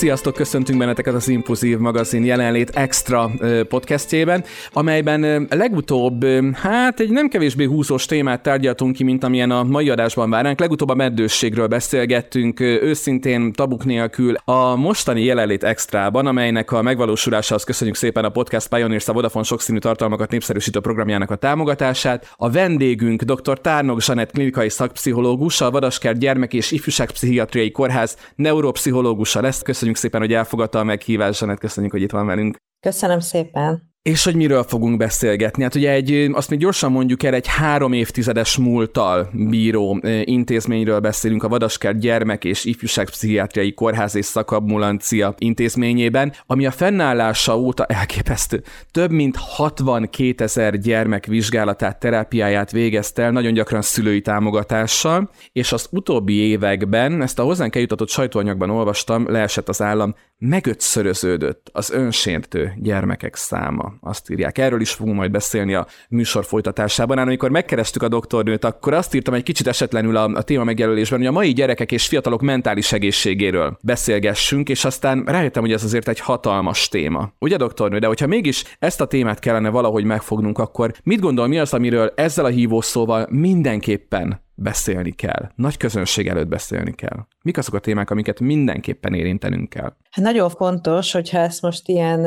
Sziasztok, köszöntünk benneteket az Impulzív magazin jelenlét extra podcastjében, amelyben legutóbb, hát egy nem kevésbé húzós témát tárgyaltunk ki, mint amilyen a mai adásban várnánk. Legutóbb a meddősségről beszélgettünk, őszintén tabuk nélkül a mostani jelenlét extrában, amelynek a megvalósulásához köszönjük szépen a Podcast Pioneers a Vodafone sokszínű tartalmakat népszerűsítő programjának a támogatását. A vendégünk dr. Tárnok Zsanett klinikai szakpszichológus, a Vadaskert Gyermek és Ifjúságpszichiatriai Kórház neuropszichológusa lesz. Köszönjük Köszönjük szépen, hogy elfogadta a meghívást, Zsanett, köszönjük, hogy itt van velünk. Köszönöm szépen. És hogy miről fogunk beszélgetni? Hát ugye egy, azt még gyorsan mondjuk el, egy három évtizedes múltal bíró intézményről beszélünk a Vadaskert Gyermek és Ifjúságpszichiátriai Kórház és Szakambulancia intézményében, ami a fennállása óta elképesztő. Több mint 62 ezer gyermek vizsgálatát, terápiáját végezte el, nagyon gyakran szülői támogatással, és az utóbbi években, ezt a hozzánk eljutatott sajtóanyagban olvastam, leesett az állam, megötszöröződött az önsértő gyermekek száma azt írják. Erről is fogunk majd beszélni a műsor folytatásában. Ám amikor megkerestük a doktornőt, akkor azt írtam egy kicsit esetlenül a, a téma megjelölésben, hogy a mai gyerekek és fiatalok mentális egészségéről beszélgessünk, és aztán rájöttem, hogy ez azért egy hatalmas téma. Ugye, doktornő? De hogyha mégis ezt a témát kellene valahogy megfognunk, akkor mit gondol, mi az, amiről ezzel a hívószóval mindenképpen beszélni kell. Nagy közönség előtt beszélni kell. Mik azok a témák, amiket mindenképpen érintenünk kell? Hát nagyon fontos, hogyha ezt most ilyen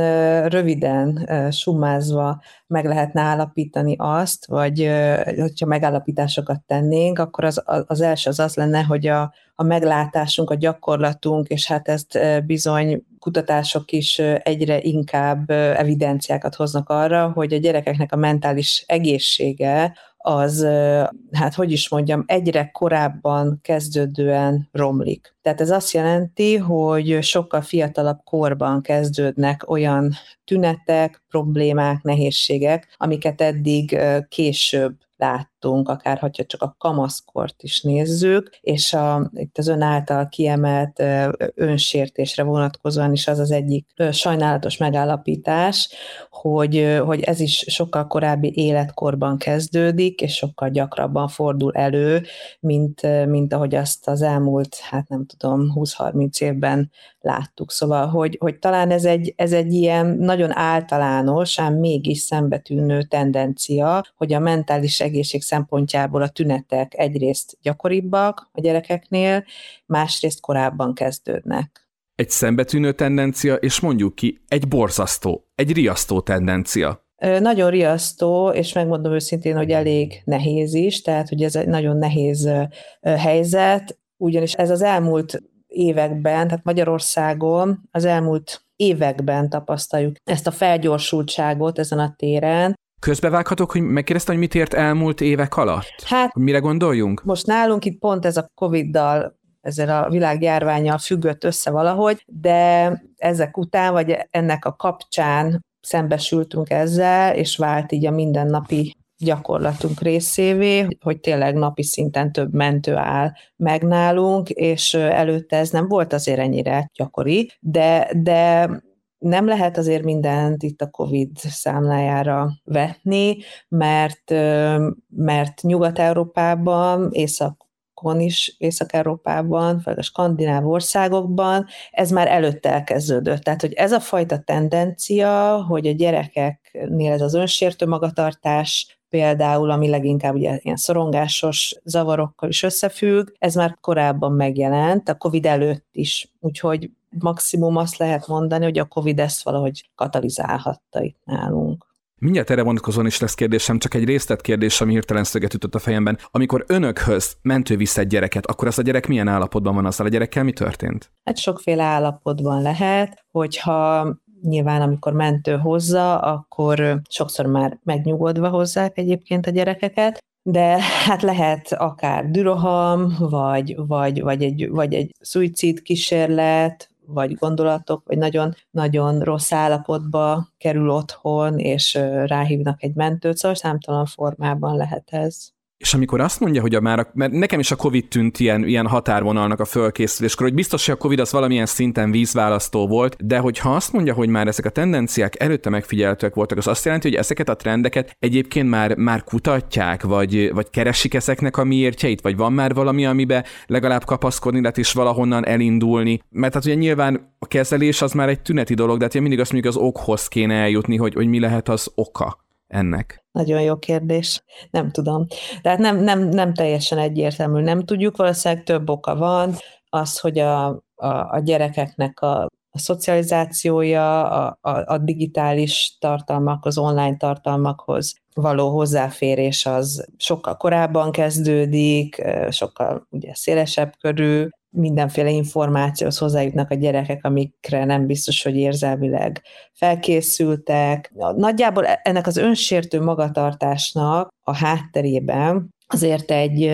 röviden sumázva meg lehetne állapítani azt, vagy hogyha megállapításokat tennénk, akkor az, az első az az lenne, hogy a, a meglátásunk, a gyakorlatunk, és hát ezt bizony kutatások is egyre inkább evidenciákat hoznak arra, hogy a gyerekeknek a mentális egészsége az, hát hogy is mondjam, egyre korábban kezdődően romlik. Tehát ez azt jelenti, hogy sokkal fiatalabb korban kezdődnek olyan tünetek, problémák, nehézségek, amiket eddig később láttunk, akár ha csak a kamaszkort is nézzük, és a, itt az ön által kiemelt önsértésre vonatkozóan is az az egyik sajnálatos megállapítás, hogy, hogy ez is sokkal korábbi életkorban kezdődik, és sokkal gyakrabban fordul elő, mint, mint ahogy azt az elmúlt, hát nem tudom, 20-30 évben láttuk. Szóval, hogy, hogy talán ez egy, ez egy ilyen nagyon általános, ám mégis szembetűnő tendencia, hogy a mentális egészség szempontjából a tünetek egyrészt gyakoribbak a gyerekeknél, másrészt korábban kezdődnek. Egy szembetűnő tendencia, és mondjuk ki, egy borzasztó, egy riasztó tendencia. Nagyon riasztó, és megmondom őszintén, hogy elég nehéz is, tehát hogy ez egy nagyon nehéz helyzet, ugyanis ez az elmúlt években, tehát Magyarországon az elmúlt években tapasztaljuk ezt a felgyorsultságot ezen a téren, Közbevághatok, hogy megkérdeztem, hogy mit ért elmúlt évek alatt? Hát, mire gondoljunk? Most nálunk itt pont ez a Covid-dal ezzel a világjárványjal függött össze valahogy, de ezek után, vagy ennek a kapcsán szembesültünk ezzel, és vált így a mindennapi gyakorlatunk részévé, hogy tényleg napi szinten több mentő áll meg nálunk, és előtte ez nem volt azért ennyire gyakori, de, de nem lehet azért mindent itt a COVID számlájára vetni, mert, mert Nyugat-Európában, Észak is Észak-Európában, vagy a skandináv országokban, ez már előtte elkezdődött. Tehát, hogy ez a fajta tendencia, hogy a gyerekeknél ez az önsértő magatartás például, ami leginkább ugye ilyen szorongásos zavarokkal is összefügg, ez már korábban megjelent, a COVID előtt is, úgyhogy maximum azt lehet mondani, hogy a COVID ezt valahogy katalizálhatta itt nálunk. Mindjárt erre vonatkozóan is lesz kérdésem, csak egy részlet kérdés, ami hirtelen szöget ütött a fejemben. Amikor önökhöz mentő visz egy gyereket, akkor az a gyerek milyen állapotban van azzal a gyerekkel? Mi történt? Hát sokféle állapotban lehet, hogyha nyilván amikor mentő hozza, akkor sokszor már megnyugodva hozzák egyébként a gyerekeket, de hát lehet akár düroham, vagy, vagy, vagy, egy, vagy egy szuicid kísérlet, vagy gondolatok, vagy nagyon-nagyon rossz állapotba kerül otthon, és ráhívnak egy mentőt, szóval számtalan formában lehet ez. És amikor azt mondja, hogy a már, mert nekem is a COVID tűnt ilyen, ilyen határvonalnak a fölkészüléskor, hogy biztos, hogy a COVID az valamilyen szinten vízválasztó volt, de hogyha azt mondja, hogy már ezek a tendenciák előtte megfigyelhetőek voltak, az azt jelenti, hogy ezeket a trendeket egyébként már, már kutatják, vagy, vagy keresik ezeknek a miértjeit, vagy van már valami, amibe legalább kapaszkodni lehet és valahonnan elindulni. Mert hát ugye nyilván a kezelés az már egy tüneti dolog, de hát mindig azt mondjuk az okhoz kéne eljutni, hogy, hogy mi lehet az oka ennek? Nagyon jó kérdés. Nem tudom. Tehát nem, nem, nem teljesen egyértelmű. Nem tudjuk, valószínűleg több oka van. Az, hogy a, a, a gyerekeknek a a szocializációja, a, a, a digitális tartalmak, az online tartalmakhoz való hozzáférés az sokkal korábban kezdődik, sokkal ugye szélesebb körű, mindenféle információhoz hozzájutnak a gyerekek, amikre nem biztos, hogy érzelmileg felkészültek. Nagyjából ennek az önsértő magatartásnak a hátterében azért egy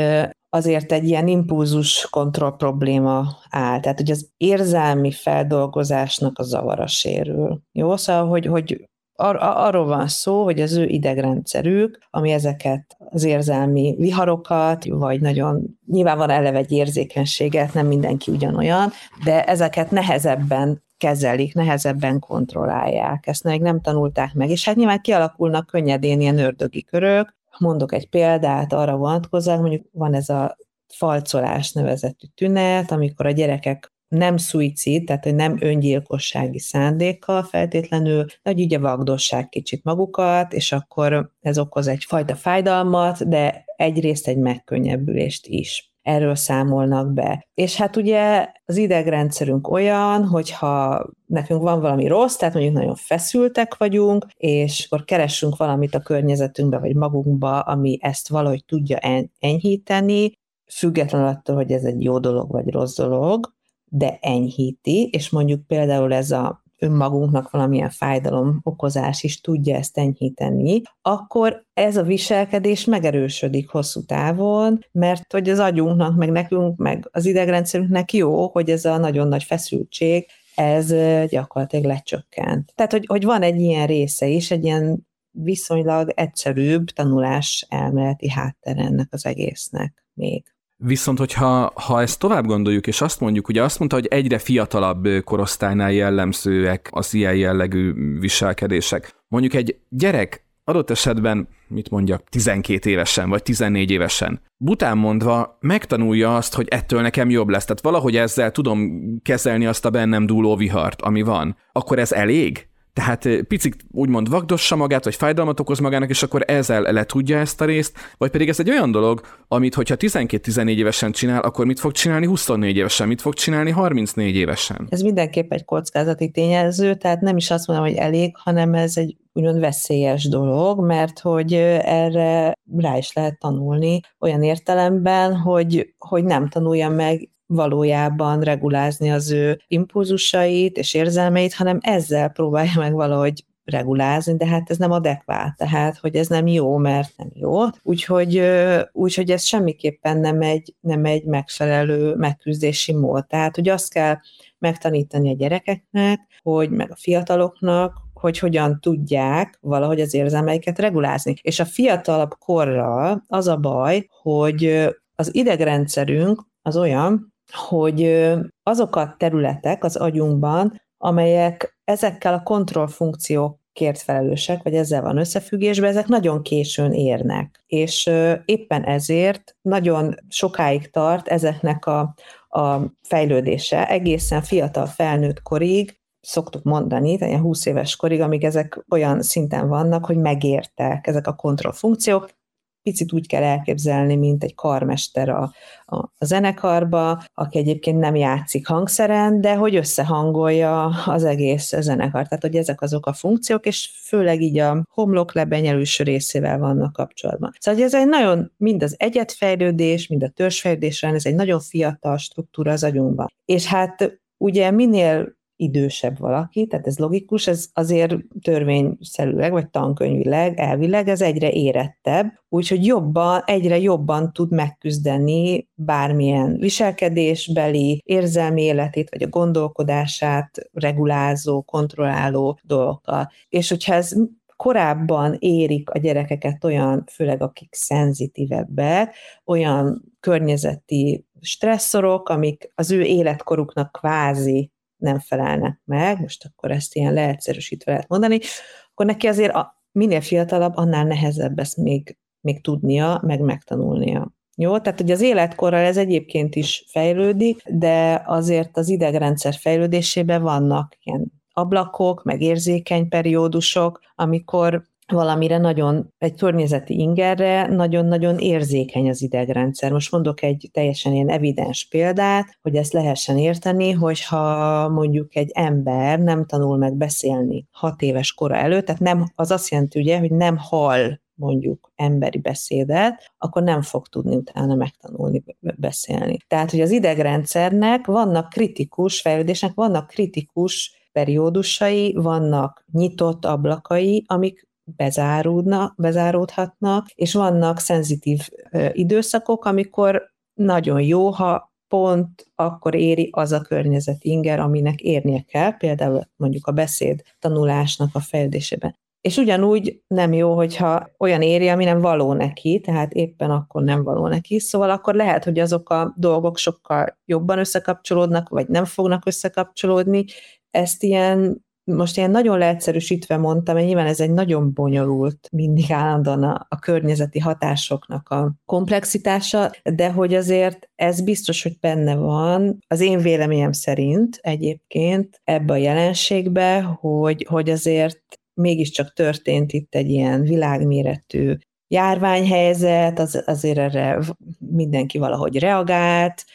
azért egy ilyen impulzus kontroll probléma áll. Tehát, hogy az érzelmi feldolgozásnak a zavara sérül. Jó? Szóval, hogy, hogy ar- arról van szó, hogy az ő idegrendszerük, ami ezeket az érzelmi viharokat, vagy nagyon nyilván van eleve egy érzékenységet, nem mindenki ugyanolyan, de ezeket nehezebben kezelik, nehezebben kontrollálják. Ezt még nem tanulták meg, és hát nyilván kialakulnak könnyedén ilyen ördögi körök. Mondok egy példát arra vonatkozóan, mondjuk van ez a falcolás nevezetű tünet, amikor a gyerekek nem szuicid, tehát hogy nem öngyilkossági szándékkal feltétlenül, de hogy ugye vagdossák kicsit magukat, és akkor ez okoz egyfajta fájdalmat, de egyrészt egy megkönnyebbülést is erről számolnak be. És hát ugye az idegrendszerünk olyan, hogyha nekünk van valami rossz, tehát mondjuk nagyon feszültek vagyunk, és akkor keressünk valamit a környezetünkbe, vagy magunkba, ami ezt valahogy tudja enyhíteni, függetlenül attól, hogy ez egy jó dolog, vagy rossz dolog, de enyhíti, és mondjuk például ez a önmagunknak valamilyen fájdalom okozás is tudja ezt enyhíteni, akkor ez a viselkedés megerősödik hosszú távon, mert hogy az agyunknak, meg nekünk, meg az idegrendszerünknek jó, hogy ez a nagyon nagy feszültség, ez gyakorlatilag lecsökkent. Tehát, hogy, hogy van egy ilyen része is, egy ilyen viszonylag egyszerűbb tanulás elméleti háttere ennek az egésznek még. Viszont, hogyha ha ezt tovább gondoljuk, és azt mondjuk, ugye azt mondta, hogy egyre fiatalabb korosztálynál jellemzőek az ilyen jellegű viselkedések. Mondjuk egy gyerek adott esetben, mit mondjak, 12 évesen, vagy 14 évesen. Bután mondva megtanulja azt, hogy ettől nekem jobb lesz, tehát valahogy ezzel tudom kezelni azt a bennem dúló vihart, ami van. Akkor ez elég? Tehát picit úgymond vagdossa magát, vagy fájdalmat okoz magának, és akkor ezzel le tudja ezt a részt, vagy pedig ez egy olyan dolog, amit hogyha 12-14 évesen csinál, akkor mit fog csinálni 24 évesen, mit fog csinálni 34 évesen? Ez mindenképp egy kockázati tényező, tehát nem is azt mondom, hogy elég, hanem ez egy úgymond veszélyes dolog, mert hogy erre rá is lehet tanulni olyan értelemben, hogy, hogy nem tanulja meg valójában regulázni az ő impulzusait és érzelmeit, hanem ezzel próbálja meg valahogy regulázni, de hát ez nem adekvát, tehát hogy ez nem jó, mert nem jó. Úgyhogy, úgyhogy ez semmiképpen nem egy, nem egy megfelelő megküzdési mód. Tehát, hogy azt kell megtanítani a gyerekeknek, hogy meg a fiataloknak, hogy hogyan tudják valahogy az érzelmeiket regulázni. És a fiatalabb korral az a baj, hogy az idegrendszerünk az olyan, hogy azok a területek az agyunkban, amelyek ezekkel a kontrollfunkciókért felelősek, vagy ezzel van összefüggésben, ezek nagyon későn érnek. És éppen ezért nagyon sokáig tart ezeknek a, a fejlődése, egészen fiatal felnőtt korig, szoktuk mondani, tehát ilyen 20 éves korig, amíg ezek olyan szinten vannak, hogy megértek ezek a kontrollfunkciók, picit úgy kell elképzelni, mint egy karmester a, a, a zenekarba, aki egyébként nem játszik hangszeren, de hogy összehangolja az egész zenekar. Tehát, hogy ezek azok a funkciók, és főleg így a homlok lebenyelős részével vannak kapcsolatban. Szóval ez egy nagyon, mind az egyetfejlődés, mind a törzsfejlődés, ez egy nagyon fiatal struktúra az agyunkban. És hát ugye minél idősebb valaki, tehát ez logikus, ez azért törvényszerűleg, vagy tankönyvileg, elvileg ez egyre érettebb, úgyhogy jobban, egyre jobban tud megküzdeni bármilyen viselkedésbeli, érzelmi életét, vagy a gondolkodását regulázó, kontrolláló dolgokkal. És hogyha ez korábban érik a gyerekeket olyan, főleg akik szenzitívebbek, olyan környezeti stresszorok, amik az ő életkoruknak kvázi nem felelnek meg, most akkor ezt ilyen leegyszerűsítve lehet mondani, akkor neki azért a, minél fiatalabb, annál nehezebb ezt még, még tudnia, meg megtanulnia. Jó, tehát hogy az életkorral ez egyébként is fejlődik, de azért az idegrendszer fejlődésében vannak ilyen ablakok, meg érzékeny periódusok, amikor valamire nagyon, egy környezeti ingerre nagyon-nagyon érzékeny az idegrendszer. Most mondok egy teljesen ilyen evidens példát, hogy ezt lehessen érteni, hogyha mondjuk egy ember nem tanul meg beszélni hat éves kora előtt, tehát nem, az azt jelenti ugye, hogy nem hall mondjuk emberi beszédet, akkor nem fog tudni utána megtanulni beszélni. Tehát, hogy az idegrendszernek vannak kritikus fejlődésnek, vannak kritikus periódusai, vannak nyitott ablakai, amik bezáródna, bezáródhatnak, és vannak szenzitív időszakok, amikor nagyon jó, ha pont akkor éri az a környezet inger, aminek érnie kell, például mondjuk a beszéd tanulásnak a fejlődésében. És ugyanúgy nem jó, hogyha olyan éri, ami nem való neki, tehát éppen akkor nem való neki, szóval akkor lehet, hogy azok a dolgok sokkal jobban összekapcsolódnak, vagy nem fognak összekapcsolódni. Ezt ilyen most ilyen nagyon leegyszerűsítve mondtam, mert nyilván ez egy nagyon bonyolult, mindig állandóan a, a környezeti hatásoknak a komplexitása, de hogy azért ez biztos, hogy benne van, az én véleményem szerint egyébként ebbe a jelenségbe, hogy, hogy azért mégiscsak történt itt egy ilyen világméretű járványhelyzet, az, azért erre mindenki valahogy reagált,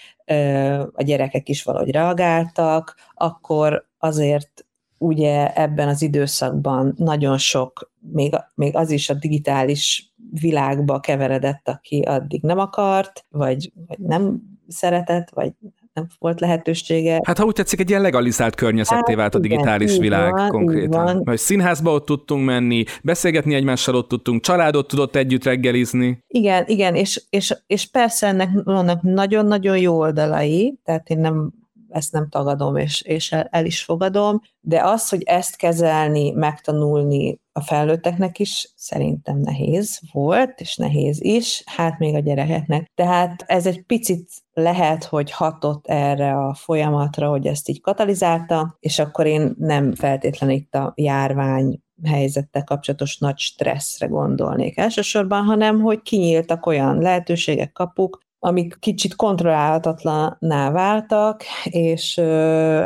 a gyerekek is valahogy reagáltak, akkor azért ugye ebben az időszakban nagyon sok, még, még az is a digitális világba keveredett, aki addig nem akart, vagy, vagy nem szeretett, vagy nem volt lehetősége. Hát ha úgy tetszik, egy ilyen legalizált környezetté hát, vált a digitális igen, világ van, konkrétan. Vagy színházba ott tudtunk menni, beszélgetni egymással ott tudtunk, családot tudott együtt reggelizni. Igen, igen, és, és, és persze ennek vannak nagyon-nagyon jó oldalai, tehát én nem ezt nem tagadom, és, és el, el is fogadom, de az, hogy ezt kezelni, megtanulni a felnőtteknek is szerintem nehéz volt, és nehéz is, hát még a gyerekeknek. Tehát ez egy picit lehet, hogy hatott erre a folyamatra, hogy ezt így katalizálta, és akkor én nem feltétlenül itt a járvány helyzettel kapcsolatos nagy stresszre gondolnék elsősorban, hanem hogy kinyíltak olyan lehetőségek, kapuk, amik kicsit kontrollálhatatlaná váltak, és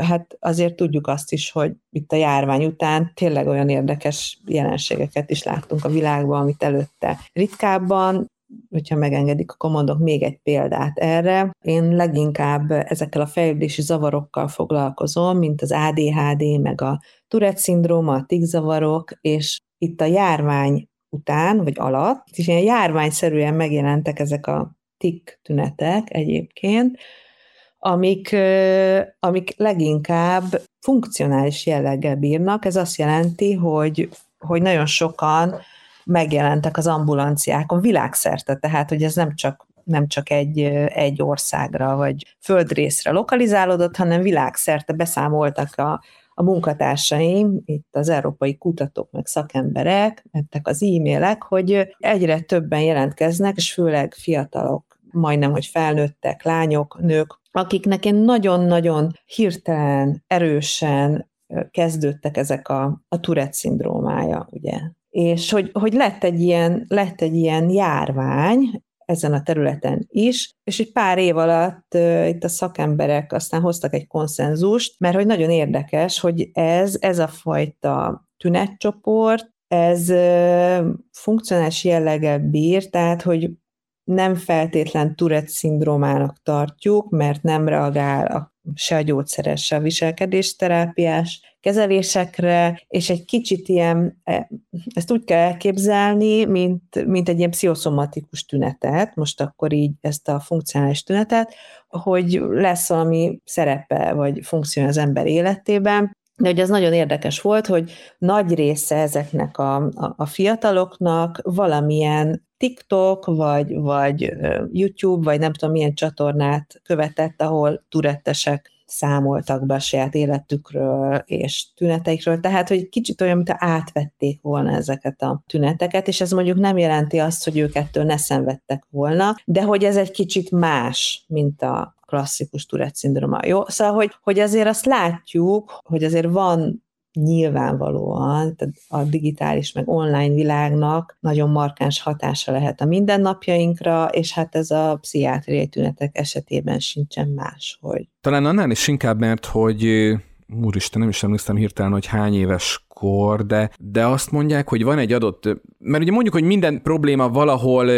hát azért tudjuk azt is, hogy itt a járvány után tényleg olyan érdekes jelenségeket is láttunk a világban, amit előtte ritkábban, hogyha megengedik, akkor mondok még egy példát erre. Én leginkább ezekkel a fejlődési zavarokkal foglalkozom, mint az ADHD, meg a Tourette-szindróma, a zavarok, és itt a járvány után, vagy alatt, és ilyen járványszerűen megjelentek ezek a tik tünetek egyébként, amik, amik leginkább funkcionális jelleggel bírnak. Ez azt jelenti, hogy, hogy nagyon sokan megjelentek az ambulanciákon világszerte, tehát hogy ez nem csak nem csak egy, egy országra vagy földrészre lokalizálódott, hanem világszerte beszámoltak a, a munkatársaim, itt az európai kutatók, meg szakemberek, mentek az e-mailek, hogy egyre többen jelentkeznek, és főleg fiatalok majdnem, hogy felnőttek, lányok, nők, akiknek én nagyon-nagyon hirtelen, erősen kezdődtek ezek a, a Tourette szindrómája, ugye. És hogy, hogy lett, egy ilyen, lett egy ilyen járvány, ezen a területen is, és egy pár év alatt uh, itt a szakemberek aztán hoztak egy konszenzust, mert hogy nagyon érdekes, hogy ez, ez a fajta tünetcsoport, ez funkcionális jelleggel bír, tehát hogy nem feltétlen Tourette szindrómának tartjuk, mert nem reagál a, se a gyógyszeres, se a viselkedésterápiás kezelésekre, és egy kicsit ilyen, e, ezt úgy kell elképzelni, mint, mint egy ilyen pszichoszomatikus tünetet, most akkor így ezt a funkcionális tünetet, hogy lesz valami szerepe vagy funkció az ember életében, de hogy ez nagyon érdekes volt, hogy nagy része ezeknek a, a, a fiataloknak valamilyen TikTok, vagy, vagy YouTube, vagy nem tudom milyen csatornát követett, ahol turettesek számoltak be a saját életükről és tüneteikről, tehát hogy kicsit olyan, mint átvették volna ezeket a tüneteket, és ez mondjuk nem jelenti azt, hogy ők ettől ne szenvedtek volna, de hogy ez egy kicsit más, mint a klasszikus Tourette szindróma. Jó? Szóval, hogy, hogy azért azt látjuk, hogy azért van nyilvánvalóan tehát a digitális meg online világnak nagyon markáns hatása lehet a mindennapjainkra, és hát ez a pszichiátriai tünetek esetében sincsen más, hogy. Talán annál is inkább, mert hogy úristen, nem is emlékszem hirtelen, hogy hány éves kor, de, de azt mondják, hogy van egy adott, mert ugye mondjuk, hogy minden probléma valahol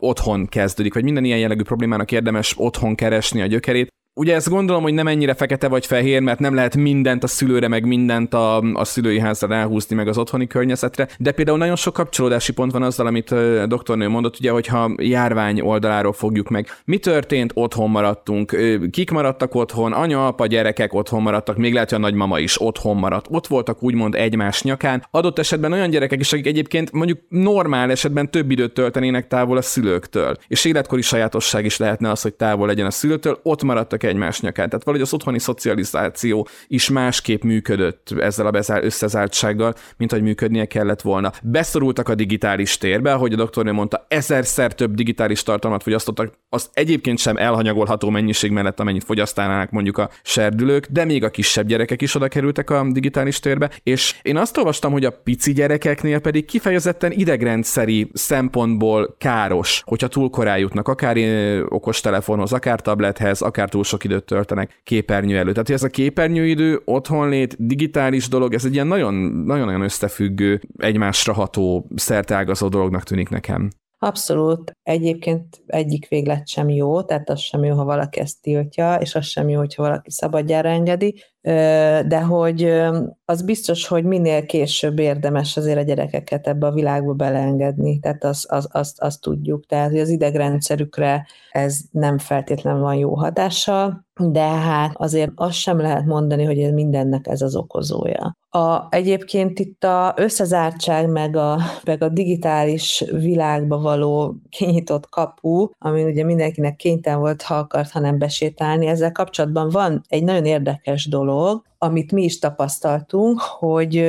otthon kezdődik, vagy minden ilyen jellegű problémának érdemes otthon keresni a gyökerét, Ugye ezt gondolom, hogy nem ennyire fekete vagy fehér, mert nem lehet mindent a szülőre, meg mindent a, a szülői házra ráhúzni, meg az otthoni környezetre, de például nagyon sok kapcsolódási pont van azzal, amit a doktornő mondott, ugye, hogyha járvány oldaláról fogjuk meg. Mi történt? Otthon maradtunk. Kik maradtak otthon? Anya, apa, gyerekek otthon maradtak, még lehet, hogy a nagymama is otthon maradt. Ott voltak úgymond egymás nyakán. Adott esetben olyan gyerekek is, akik egyébként mondjuk normál esetben több időt töltenének távol a szülőktől. És életkori sajátosság is lehetne az, hogy távol legyen a szülőtől, ott maradtak egymás nyakán. Tehát valahogy az otthoni szocializáció is másképp működött ezzel a bezár, összezártsággal, mint hogy működnie kellett volna. Beszorultak a digitális térbe, ahogy a doktornő mondta, ezerszer több digitális tartalmat fogyasztottak, az egyébként sem elhanyagolható mennyiség mellett, amennyit fogyasztanának mondjuk a serdülők, de még a kisebb gyerekek is oda kerültek a digitális térbe, és én azt olvastam, hogy a pici gyerekeknél pedig kifejezetten idegrendszeri szempontból káros, hogyha túl korán jutnak, akár okostelefonhoz, akár tablethez, akár túl sok sok időt töltenek képernyő előtt. Tehát, hogy ez a képernyőidő, otthonlét, digitális dolog, ez egy ilyen nagyon-nagyon összefüggő, egymásra ható, szerteágazó dolognak tűnik nekem. Abszolút. Egyébként egyik véglet sem jó, tehát az sem jó, ha valaki ezt tiltja, és az sem jó, hogyha valaki szabadjára engedi, de hogy az biztos, hogy minél később érdemes azért a gyerekeket ebbe a világba beleengedni, tehát azt az, az, az tudjuk, tehát hogy az idegrendszerükre ez nem feltétlenül van jó hatással, de hát azért azt sem lehet mondani, hogy ez mindennek ez az okozója. A, egyébként itt a összezártság meg a, meg a digitális világba való kinyitott kapu, ami ugye mindenkinek kénytelen volt, ha akart, hanem besétálni, ezzel kapcsolatban van egy nagyon érdekes dolog, amit mi is tapasztaltunk, hogy,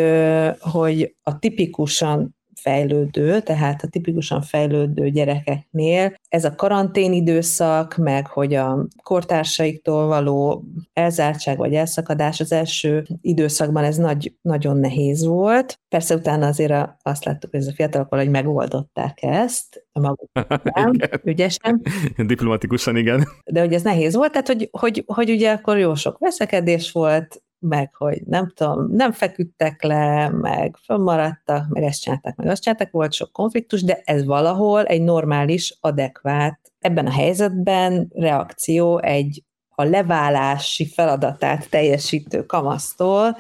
hogy a tipikusan fejlődő, tehát a tipikusan fejlődő gyerekeknél ez a karantén időszak, meg hogy a kortársaiktól való elzártság vagy elszakadás az első időszakban ez nagy, nagyon nehéz volt. Persze utána azért azt láttuk, hogy ez a fiatalok hogy megoldották ezt, a maguk nem, ügyesen. Diplomatikusan, igen. De hogy ez nehéz volt, tehát hogy, hogy, hogy ugye akkor jó sok veszekedés volt, meg hogy nem tudom, nem feküdtek le, meg fönnmaradtak, meg ezt csináltak, meg azt csináltak, volt sok konfliktus, de ez valahol egy normális, adekvát, ebben a helyzetben reakció egy a leválási feladatát teljesítő kamasztól,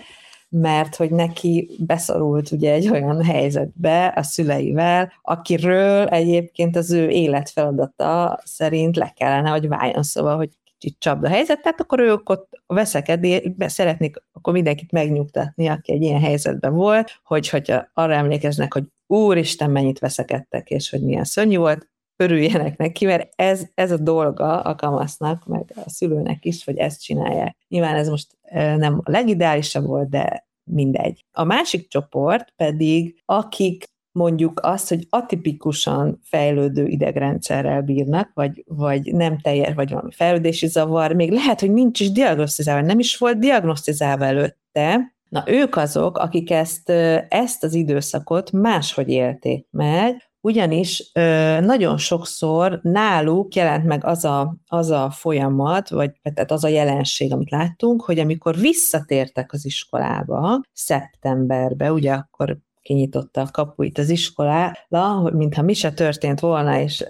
mert hogy neki beszorult ugye egy olyan helyzetbe a szüleivel, akiről egyébként az ő életfeladata szerint le kellene, hogy váljon, szóval, hogy kicsit csapda helyzet, tehát akkor ők ott veszekedni, szeretnék akkor mindenkit megnyugtatni, aki egy ilyen helyzetben volt, hogy hogyha arra emlékeznek, hogy úristen, mennyit veszekedtek, és hogy milyen szörnyű volt, örüljenek neki, mert ez, ez a dolga a kamasznak, meg a szülőnek is, hogy ezt csinálják. Nyilván ez most nem a legideálisabb volt, de mindegy. A másik csoport pedig, akik mondjuk azt, hogy atipikusan fejlődő idegrendszerrel bírnak, vagy, vagy nem teljes, vagy valami fejlődési zavar, még lehet, hogy nincs is diagnosztizálva, nem is volt diagnosztizálva előtte, Na ők azok, akik ezt, ezt az időszakot máshogy élték meg, ugyanis nagyon sokszor náluk jelent meg az a, az a folyamat, vagy tehát az a jelenség, amit láttunk, hogy amikor visszatértek az iskolába szeptemberbe, ugye akkor kinyitotta a kapuit az iskolára, mintha mi se történt volna, és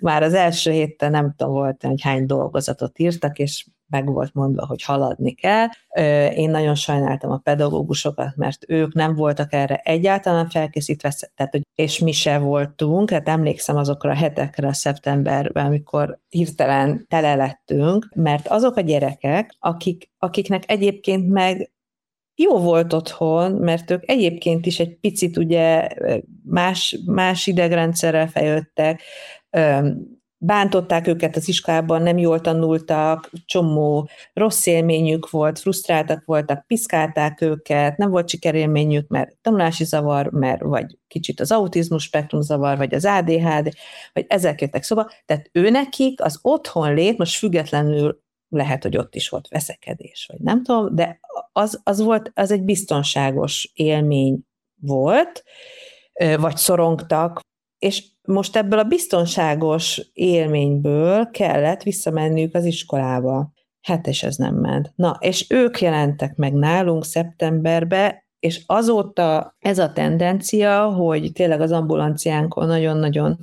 már az első héten nem tudom volt, hogy hány dolgozatot írtak, és meg volt mondva, hogy haladni kell. Én nagyon sajnáltam a pedagógusokat, mert ők nem voltak erre egyáltalán felkészítve, tehát, hogy, és mi se voltunk, tehát emlékszem azokra a hetekre a szeptemberben, amikor hirtelen tele lettünk, mert azok a gyerekek, akik, akiknek egyébként meg jó volt otthon, mert ők egyébként is egy picit ugye más, más idegrendszerrel fejlődtek, bántották őket az iskolában, nem jól tanultak, csomó rossz élményük volt, frusztráltak voltak, piszkálták őket, nem volt sikerélményük, mert tanulási zavar, mert vagy kicsit az autizmus spektrum zavar, vagy az ADHD, vagy ezek jöttek szóba. Tehát ő nekik az otthon lét, most függetlenül lehet, hogy ott is volt veszekedés, vagy nem tudom, de az, az volt, az egy biztonságos élmény volt, vagy szorongtak, és most ebből a biztonságos élményből kellett visszamenniük az iskolába. Hát és ez nem ment. Na, és ők jelentek meg nálunk szeptemberbe, és azóta ez a tendencia, hogy tényleg az ambulanciánkon nagyon-nagyon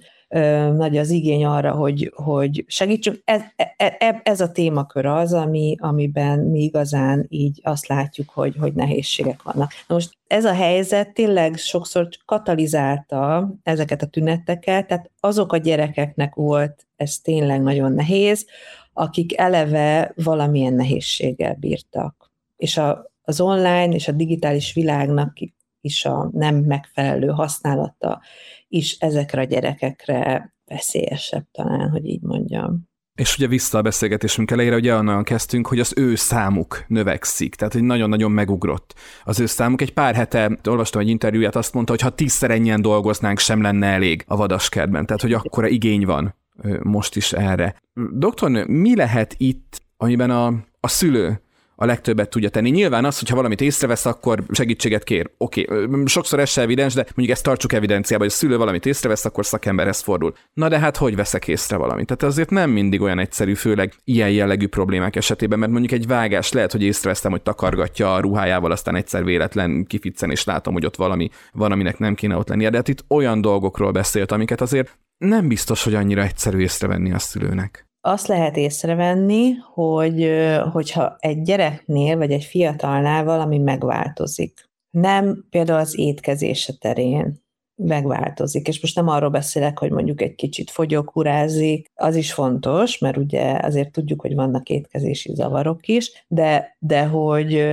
nagy az igény arra, hogy, hogy segítsünk. Ez, ez, e, ez a témakör az, ami, amiben mi igazán így azt látjuk, hogy, hogy nehézségek vannak. Na most ez a helyzet tényleg sokszor katalizálta ezeket a tüneteket, tehát azok a gyerekeknek volt ez tényleg nagyon nehéz, akik eleve valamilyen nehézséggel bírtak. És a, az online és a digitális világnak is a nem megfelelő használata is ezekre a gyerekekre veszélyesebb talán, hogy így mondjam. És ugye vissza a beszélgetésünk elejére, ugye onnan kezdtünk, hogy az ő számuk növekszik, tehát hogy nagyon-nagyon megugrott az ő számuk. Egy pár hete olvastam egy interjúját, azt mondta, hogy ha tízszer ennyien dolgoznánk, sem lenne elég a vadaskertben, tehát hogy akkora igény van most is erre. Doktornő, mi lehet itt, amiben a, a szülő a legtöbbet tudja tenni. Nyilván az, hogyha valamit észrevesz, akkor segítséget kér. Oké, okay. sokszor ez se evidens, de mondjuk ezt tartsuk evidenciába, hogy a szülő valamit észrevesz, akkor szakemberhez fordul. Na de hát hogy veszek észre valamit? Tehát azért nem mindig olyan egyszerű, főleg ilyen jellegű problémák esetében, mert mondjuk egy vágás lehet, hogy észreveszem, hogy takargatja a ruhájával, aztán egyszer véletlen kificen, és látom, hogy ott valami van, aminek nem kéne ott lennie. De hát itt olyan dolgokról beszélt, amiket azért nem biztos, hogy annyira egyszerű észrevenni a szülőnek azt lehet észrevenni, hogy hogyha egy gyereknél vagy egy fiatalnál valami megváltozik. Nem például az étkezése terén megváltozik. És most nem arról beszélek, hogy mondjuk egy kicsit fogyókurázik, az is fontos, mert ugye azért tudjuk, hogy vannak étkezési zavarok is, de, de hogy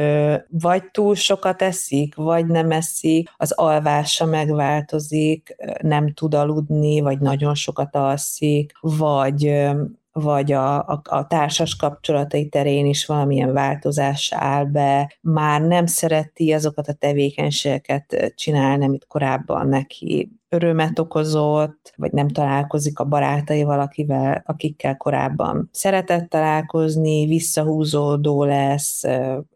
vagy túl sokat eszik, vagy nem eszik, az alvása megváltozik, nem tud aludni, vagy nagyon sokat alszik, vagy vagy a, a, a társas kapcsolatai terén is valamilyen változás áll be, már nem szereti azokat a tevékenységeket csinálni, amit korábban neki örömet okozott, vagy nem találkozik a barátaival, akivel, akikkel korábban szeretett találkozni, visszahúzódó lesz,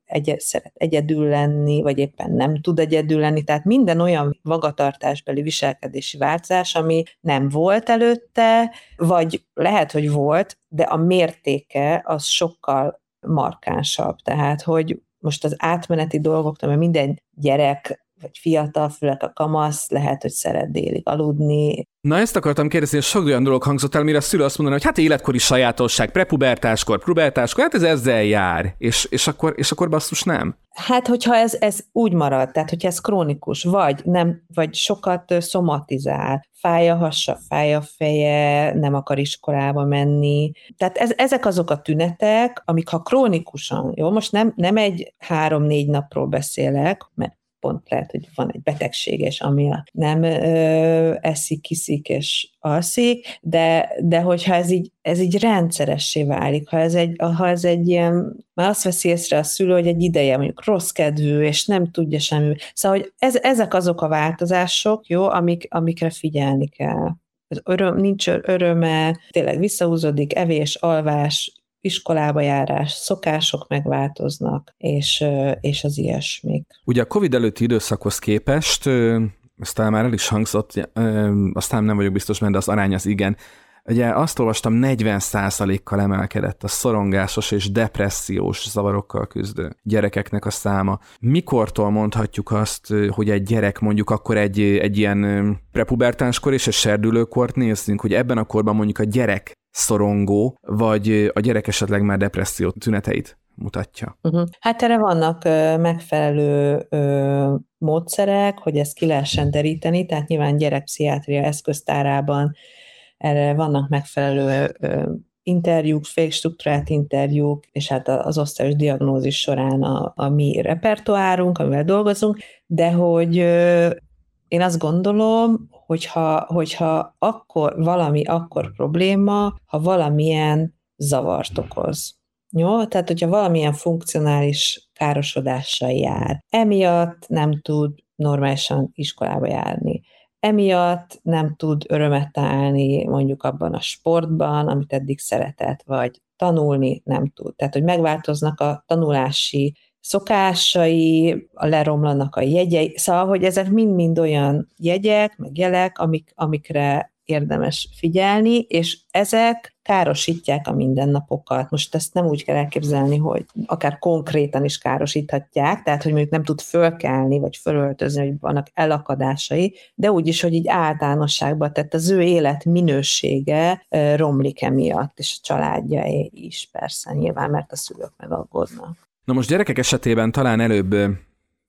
egy, szeret egyedül lenni, vagy éppen nem tud egyedül lenni, tehát minden olyan magatartásbeli viselkedési változás, ami nem volt előtte, vagy lehet, hogy volt, de a mértéke az sokkal markánsabb. Tehát, hogy most az átmeneti dolgoktól, mert minden gyerek vagy fiatal, főleg a kamasz, lehet, hogy szeret délig aludni. Na ezt akartam kérdezni, hogy sok olyan dolog hangzott el, mire a szülő azt mondaná, hogy hát életkori sajátosság, prepubertáskor, pubertáskor, hát ez ezzel jár, és, és, akkor, és akkor basszus nem? Hát, hogyha ez, ez úgy marad, tehát hogyha ez krónikus, vagy nem, vagy sokat szomatizál, fáj a hassa, fáj a feje, nem akar iskolába menni. Tehát ez, ezek azok a tünetek, amik ha krónikusan, jó, most nem, nem egy három-négy napról beszélek, mert pont lehet, hogy van egy betegség, és ami nem ö, eszik, kiszik és alszik, de, de hogyha ez így, ez így rendszeressé válik, ha ez egy, ha ez egy ilyen, már azt veszi észre a szülő, hogy egy ideje mondjuk rossz kedvű, és nem tudja semmi. Szóval, hogy ez, ezek azok a változások, jó, amik, amikre figyelni kell. Öröm, nincs öröme, tényleg visszahúzódik, evés, alvás, iskolába járás, szokások megváltoznak, és, és az ilyesmik. Ugye a COVID előtti időszakhoz képest, aztán már el is hangzott, aztán nem vagyok biztos, mert az arány az igen, Ugye azt olvastam, 40%-kal emelkedett a szorongásos és depressziós zavarokkal küzdő gyerekeknek a száma. Mikortól mondhatjuk azt, hogy egy gyerek mondjuk akkor egy, egy ilyen prepubertánskor és egy serdülőkort nézzünk, hogy ebben a korban mondjuk a gyerek szorongó, vagy a gyerek esetleg már depresszió tüneteit mutatja. Uh-huh. Hát erre vannak ö, megfelelő ö, módszerek, hogy ezt ki lehessen deríteni, tehát nyilván gyerekpszichiátria eszköztárában erre vannak megfelelő ö, interjúk, struktúrált interjúk, és hát az osztályos diagnózis során a, a mi repertoárunk, amivel dolgozunk, de hogy én azt gondolom, hogyha, hogyha akkor valami akkor probléma, ha valamilyen zavart okoz. Jó? Tehát, hogyha valamilyen funkcionális károsodással jár, emiatt nem tud normálisan iskolába járni, emiatt nem tud örömet találni mondjuk abban a sportban, amit eddig szeretett, vagy tanulni nem tud. Tehát, hogy megváltoznak a tanulási szokásai, leromlanak a jegyei, szóval, hogy ezek mind-mind olyan jegyek, meg jelek, amik, amikre érdemes figyelni, és ezek károsítják a mindennapokat. Most ezt nem úgy kell elképzelni, hogy akár konkrétan is károsíthatják, tehát hogy mondjuk nem tud fölkelni, vagy fölöltözni, hogy vannak elakadásai, de úgy is, hogy így általánosságban, tehát az ő élet minősége romlik emiatt, és a családja is persze nyilván, mert a szülők megaggódnak. Na most gyerekek esetében talán előbb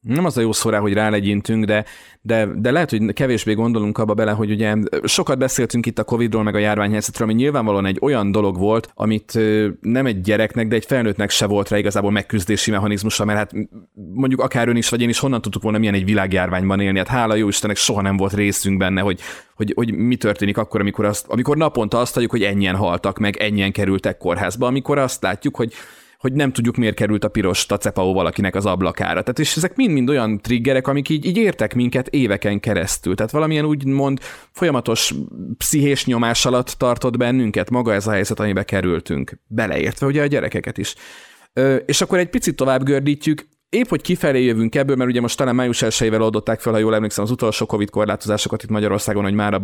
nem az a jó szó rá, hogy rálegyintünk, de, de, de lehet, hogy kevésbé gondolunk abba bele, hogy ugye sokat beszéltünk itt a Covid-ról, meg a járványhelyzetről, ami nyilvánvalóan egy olyan dolog volt, amit nem egy gyereknek, de egy felnőttnek se volt rá igazából megküzdési mechanizmusa, mert hát mondjuk akár ön is, vagy én is honnan tudtuk volna milyen egy világjárványban élni. Hát hála jó Istennek soha nem volt részünk benne, hogy, hogy, hogy mi történik akkor, amikor, azt, amikor naponta azt halljuk, hogy ennyien haltak, meg ennyien kerültek kórházba, amikor azt látjuk, hogy hogy nem tudjuk, miért került a piros tacepao valakinek az ablakára. Tehát és ezek mind-mind olyan triggerek, amik így, így értek minket éveken keresztül. Tehát valamilyen úgymond folyamatos pszichés nyomás alatt tartott bennünket maga ez a helyzet, amibe kerültünk. Beleértve ugye a gyerekeket is. Ö, és akkor egy picit tovább gördítjük, épp, hogy kifelé jövünk ebből, mert ugye most talán május 1 oldották fel, ha jól emlékszem, az utolsó Covid korlátozásokat itt Magyarországon, hogy már a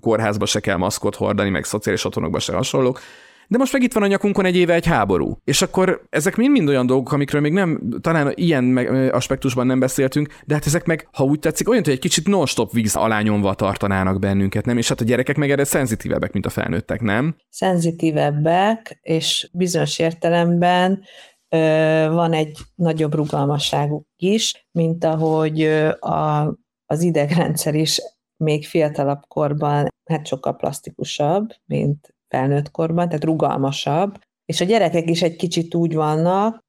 kórházba se kell maszkot hordani, meg szociális otthonokba se hasonlók. De most meg itt van a nyakunkon egy éve egy háború. És akkor ezek mind-mind olyan dolgok, amikről még nem, talán ilyen aspektusban nem beszéltünk, de hát ezek meg, ha úgy tetszik, olyan, hogy egy kicsit non-stop víz alá nyomva tartanának bennünket, nem? És hát a gyerekek meg erre szenzitívebbek, mint a felnőttek, nem? Szenzitívebbek, és bizonyos értelemben van egy nagyobb rugalmasságuk is, mint ahogy a, az idegrendszer is még fiatalabb korban hát sokkal plastikusabb, mint felnőtt korban, tehát rugalmasabb, és a gyerekek is egy kicsit úgy vannak,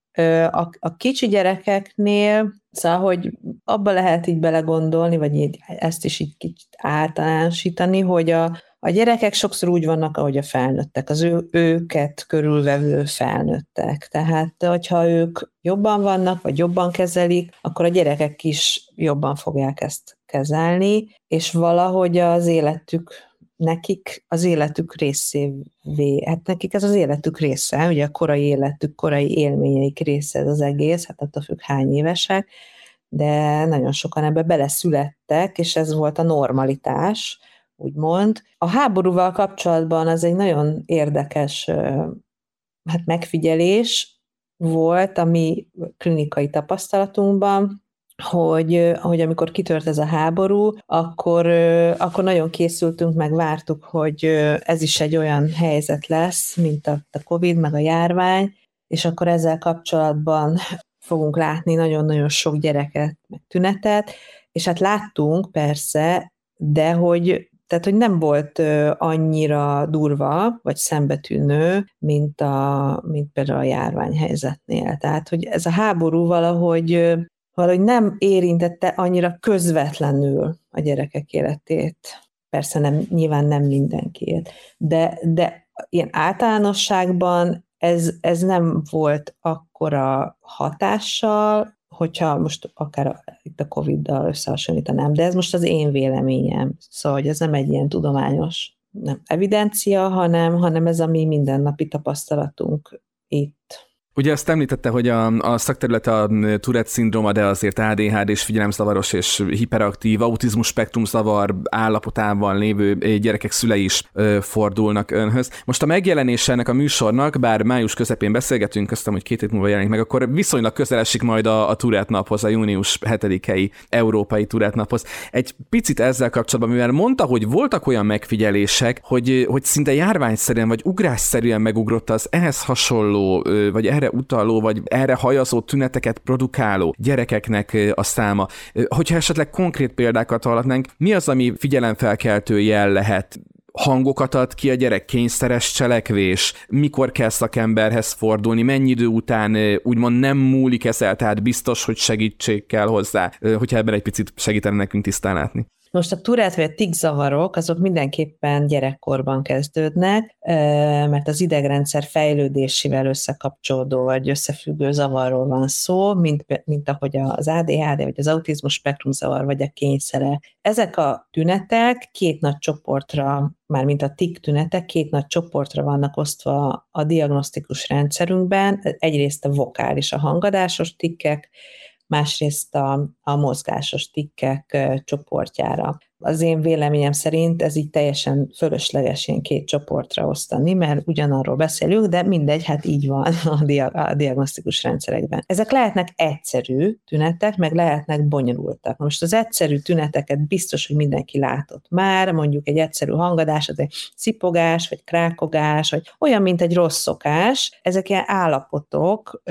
a, a kicsi gyerekeknél, szóval, hogy abba lehet így belegondolni, vagy így, ezt is így kicsit általánosítani, hogy a, a gyerekek sokszor úgy vannak, ahogy a felnőttek, az ő, őket körülvevő felnőttek. Tehát, hogyha ők jobban vannak, vagy jobban kezelik, akkor a gyerekek is jobban fogják ezt kezelni, és valahogy az életük nekik az életük részévé, hát nekik ez az életük része, ugye a korai életük, korai élményeik része ez az egész, hát attól függ hány évesek, de nagyon sokan ebbe beleszülettek, és ez volt a normalitás, úgymond. A háborúval kapcsolatban az egy nagyon érdekes hát megfigyelés volt, ami klinikai tapasztalatunkban, hogy, hogy amikor kitört ez a háború, akkor, akkor nagyon készültünk, meg vártuk, hogy ez is egy olyan helyzet lesz, mint a, a Covid, meg a járvány, és akkor ezzel kapcsolatban fogunk látni nagyon-nagyon sok gyereket, meg tünetet, és hát láttunk persze, de hogy tehát, hogy nem volt annyira durva, vagy szembetűnő, mint, a, mint például a járványhelyzetnél. Tehát, hogy ez a háború valahogy valahogy nem érintette annyira közvetlenül a gyerekek életét. Persze nem, nyilván nem mindenkiét, de, de ilyen általánosságban ez, ez nem volt akkora hatással, hogyha most akár itt a Covid-dal összehasonlítanám, de ez most az én véleményem. Szóval, hogy ez nem egy ilyen tudományos nem evidencia, hanem, hanem ez a mi mindennapi tapasztalatunk itt. Ugye azt említette, hogy a, a szakterület a Tourette szindróma, de azért ADHD és figyelemzavaros és hiperaktív autizmus spektrum zavar állapotában lévő gyerekek szülei is ö, fordulnak önhöz. Most a megjelenése ennek a műsornak, bár május közepén beszélgetünk, köztem, hogy két hét múlva jelenik meg, akkor viszonylag közel esik majd a, a Tourette naphoz, a június 7-i európai Tourette naphoz. Egy picit ezzel kapcsolatban, mivel mondta, hogy voltak olyan megfigyelések, hogy, hogy szinte járványszerűen vagy ugrásszerűen megugrott az ehhez hasonló, vagy erre erre utaló, vagy erre hajazó tüneteket produkáló gyerekeknek a száma. Hogyha esetleg konkrét példákat hallatnánk, mi az, ami figyelemfelkeltő jel lehet? Hangokat ad ki a gyerek, kényszeres cselekvés, mikor kell szakemberhez fordulni, mennyi idő után úgymond nem múlik ez el, tehát biztos, hogy segítség kell hozzá, hogyha ebben egy picit segítene nekünk tisztán látni. Most a turát vagy a tik zavarok, azok mindenképpen gyerekkorban kezdődnek, mert az idegrendszer fejlődésével összekapcsolódó vagy összefüggő zavarról van szó, mint, mint ahogy az ADHD, vagy az autizmus spektrum zavar, vagy a kényszere. Ezek a tünetek két nagy csoportra, mármint a tik tünetek két nagy csoportra vannak osztva a diagnosztikus rendszerünkben. Egyrészt a vokális, a hangadásos tikkek, másrészt a, a mozgásos tikkek csoportjára az én véleményem szerint ez így teljesen fölösleges ilyen két csoportra osztani, mert ugyanarról beszélünk, de mindegy, hát így van a, dia- a diagnosztikus rendszerekben. Ezek lehetnek egyszerű tünetek, meg lehetnek bonyolultak. Most az egyszerű tüneteket biztos, hogy mindenki látott már, mondjuk egy egyszerű hangadás, az egy szipogás, vagy krákogás, vagy olyan, mint egy rossz szokás, ezek ilyen állapotok,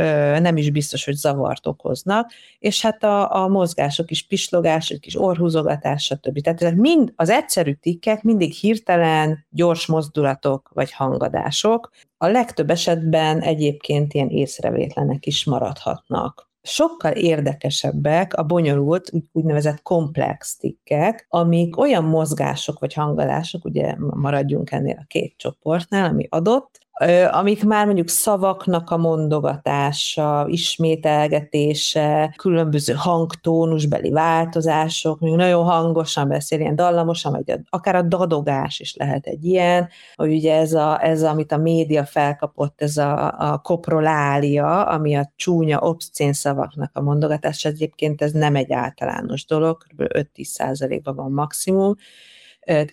nem is biztos, hogy zavart okoznak, és hát a, a mozgások is pislogás, egy kis orhúzogatás, stb. Tehát ezek mind, az egyszerű tikkek mindig hirtelen, gyors mozdulatok vagy hangadások. A legtöbb esetben egyébként ilyen észrevétlenek is maradhatnak sokkal érdekesebbek a bonyolult, úgynevezett komplex tikkek, amik olyan mozgások vagy hangadások, ugye maradjunk ennél a két csoportnál, ami adott, amik már mondjuk szavaknak a mondogatása, ismételgetése, különböző hangtónusbeli változások, mondjuk nagyon hangosan beszél, ilyen dallamosan, vagy akár a dadogás is lehet egy ilyen, hogy ugye ez, a, ez amit a média felkapott, ez a, a koprolália, ami a csúnya, obszcén szavaknak a mondogatása, egyébként ez nem egy általános dolog, kb. 5-10 ban van maximum,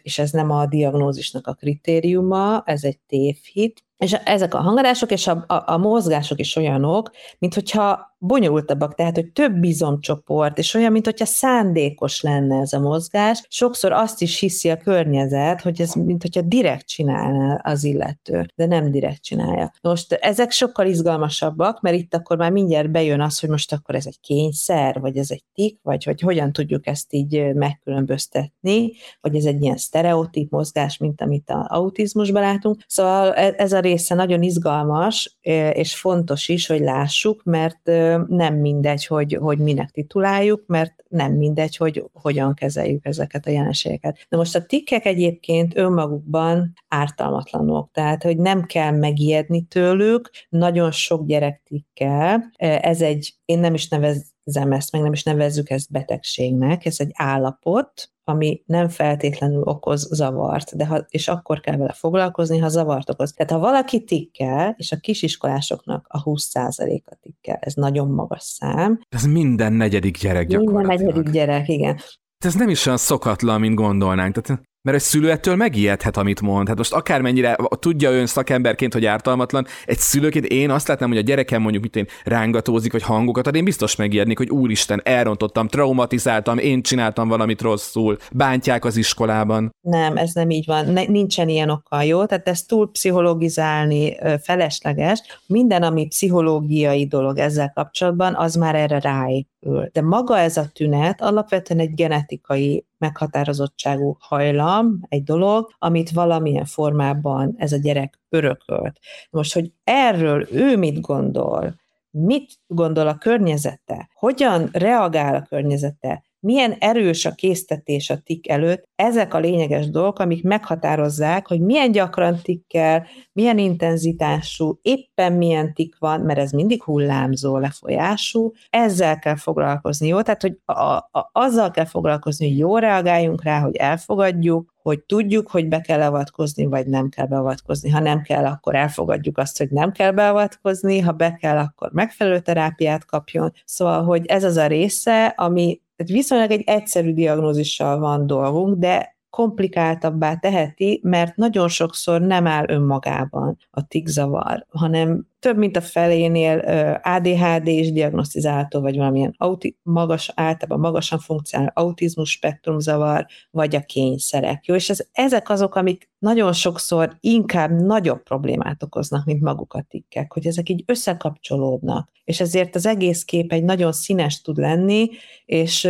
és ez nem a diagnózisnak a kritériuma, ez egy tévhit, és ezek a hangadások és a, a, a mozgások is olyanok, mint hogyha bonyolultabbak, tehát, hogy több bizomcsoport, és olyan, mint hogyha szándékos lenne ez a mozgás. Sokszor azt is hiszi a környezet, hogy ez, mint hogyha direkt csinálná az illető, de nem direkt csinálja. Most ezek sokkal izgalmasabbak, mert itt akkor már mindjárt bejön az, hogy most akkor ez egy kényszer, vagy ez egy tik, vagy hogy hogyan tudjuk ezt így megkülönböztetni, vagy ez egy ilyen sztereotíp mozgás, mint amit a autizmusban látunk. Szóval e, ez a része nagyon izgalmas, és fontos is, hogy lássuk, mert nem mindegy, hogy, hogy minek tituláljuk, mert nem mindegy, hogy hogyan kezeljük ezeket a jelenségeket. De most a tikkek egyébként önmagukban ártalmatlanok, tehát hogy nem kell megijedni tőlük, nagyon sok gyerek tikkel, ez egy, én nem is nevezem ezt, meg nem is nevezzük ezt betegségnek, ez egy állapot, ami nem feltétlenül okoz zavart, de ha, és akkor kell vele foglalkozni, ha zavart okoz. Tehát ha valaki tikkel, és a kisiskolásoknak a 20%-a tikkel, ez nagyon magas szám. Ez minden negyedik gyerek gyakorlatilag. Minden negyedik gyerek, igen. Ez nem is olyan szokatlan, mint gondolnánk. Tehát mert egy szülő ettől megijedhet, amit mond. Hát most akármennyire tudja ön szakemberként, hogy ártalmatlan, egy szülőként én azt látnám, hogy a gyerekem mondjuk mit én rángatózik, vagy hangokat ad, én biztos megijednék, hogy úristen, elrontottam, traumatizáltam, én csináltam valamit rosszul, bántják az iskolában. Nem, ez nem így van. Nincsen ilyen okkal, jó? Tehát ezt túl pszichologizálni felesleges. Minden, ami pszichológiai dolog ezzel kapcsolatban, az már erre ráépül. De maga ez a tünet alapvetően egy genetikai meghatározottságú hajlam, egy dolog, amit valamilyen formában ez a gyerek örökölt. Most, hogy erről ő mit gondol, mit gondol a környezete, hogyan reagál a környezete, milyen erős a késztetés a tik előtt, ezek a lényeges dolgok, amik meghatározzák, hogy milyen gyakran tikkel, milyen intenzitású, éppen milyen tik van, mert ez mindig hullámzó lefolyású, ezzel kell foglalkozni, jó? Tehát, hogy a, a, azzal kell foglalkozni, hogy jó reagáljunk rá, hogy elfogadjuk, hogy tudjuk, hogy be kell avatkozni, vagy nem kell beavatkozni. Ha nem kell, akkor elfogadjuk azt, hogy nem kell beavatkozni, ha be kell, akkor megfelelő terápiát kapjon. Szóval, hogy ez az a része, ami tehát viszonylag egy egyszerű diagnózissal van dolgunk, de komplikáltabbá teheti, mert nagyon sokszor nem áll önmagában a tikzavar, hanem több mint a felénél ADHD is diagnosztizálható, vagy valamilyen auti- magas, általában magasan funkcionál autizmus spektrumzavar, vagy a kényszerek. Jó, és ez, ezek azok, amik nagyon sokszor inkább nagyobb problémát okoznak, mint maguk a tikkek, hogy ezek így összekapcsolódnak, és ezért az egész kép egy nagyon színes tud lenni, és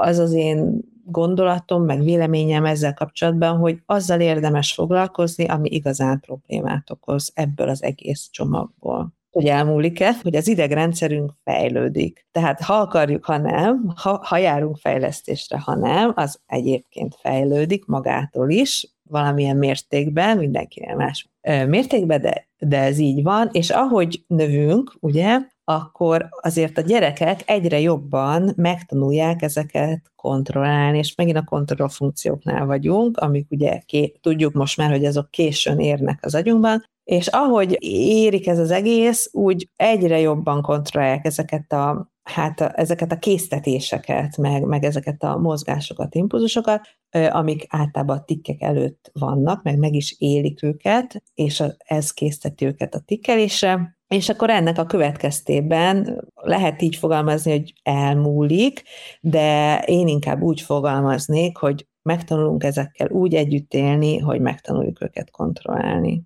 az az én gondolatom, meg véleményem ezzel kapcsolatban, hogy azzal érdemes foglalkozni, ami igazán problémát okoz ebből az egész csomagból. hogy elmúlik-e, hogy az idegrendszerünk fejlődik. Tehát ha akarjuk, ha nem, ha, ha járunk fejlesztésre, ha nem, az egyébként fejlődik magától is, valamilyen mértékben, mindenkinek más mértékben, de, de ez így van, és ahogy növünk, ugye, akkor azért a gyerekek egyre jobban megtanulják ezeket kontrollálni, és megint a kontrollfunkcióknál vagyunk, amik ugye ké, tudjuk most már, hogy azok későn érnek az agyunkban, és ahogy érik ez az egész, úgy egyre jobban kontrollálják ezeket a hát ezeket a késztetéseket, meg, meg ezeket a mozgásokat, impulzusokat, amik általában a tikkek előtt vannak, meg meg is élik őket, és ez készteti őket a tikkelésre, és akkor ennek a következtében lehet így fogalmazni, hogy elmúlik, de én inkább úgy fogalmaznék, hogy megtanulunk ezekkel úgy együtt élni, hogy megtanuljuk őket kontrollálni.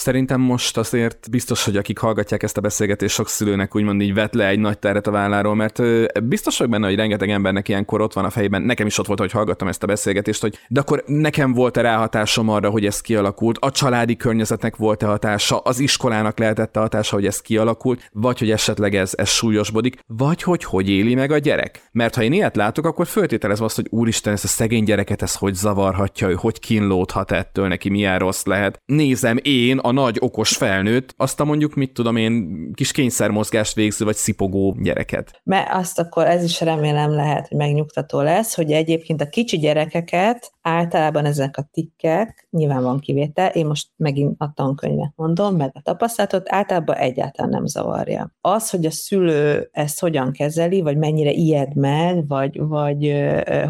Szerintem most azért biztos, hogy akik hallgatják ezt a beszélgetést, sok szülőnek úgymond így vet le egy nagy teret a válláról, mert biztos vagyok benne, hogy rengeteg embernek ilyenkor ott van a fejében, nekem is ott volt, hogy hallgattam ezt a beszélgetést, hogy de akkor nekem volt-e ráhatásom arra, hogy ez kialakult, a családi környezetnek volt-e hatása, az iskolának lehetett a hatása, hogy ez kialakult, vagy hogy esetleg ez, ez súlyosbodik, vagy hogy hogy éli meg a gyerek. Mert ha én ilyet látok, akkor föltételezem azt, hogy úristen, ezt a szegény gyereket ez hogy zavarhatja, ő hogy kínlódhat ettől, neki milyen rossz lehet. Nézem én a nagy okos felnőtt, azt a mondjuk, mit tudom én, kis kényszermozgást végző, vagy szipogó gyereket. Mert azt akkor ez is remélem lehet, hogy megnyugtató lesz, hogy egyébként a kicsi gyerekeket általában ezek a tikkek, nyilván van kivétel, én most megint a tankönyvet mondom, meg a tapasztalatot, általában egyáltalán nem zavarja. Az, hogy a szülő ezt hogyan kezeli, vagy mennyire ijed meg, vagy, vagy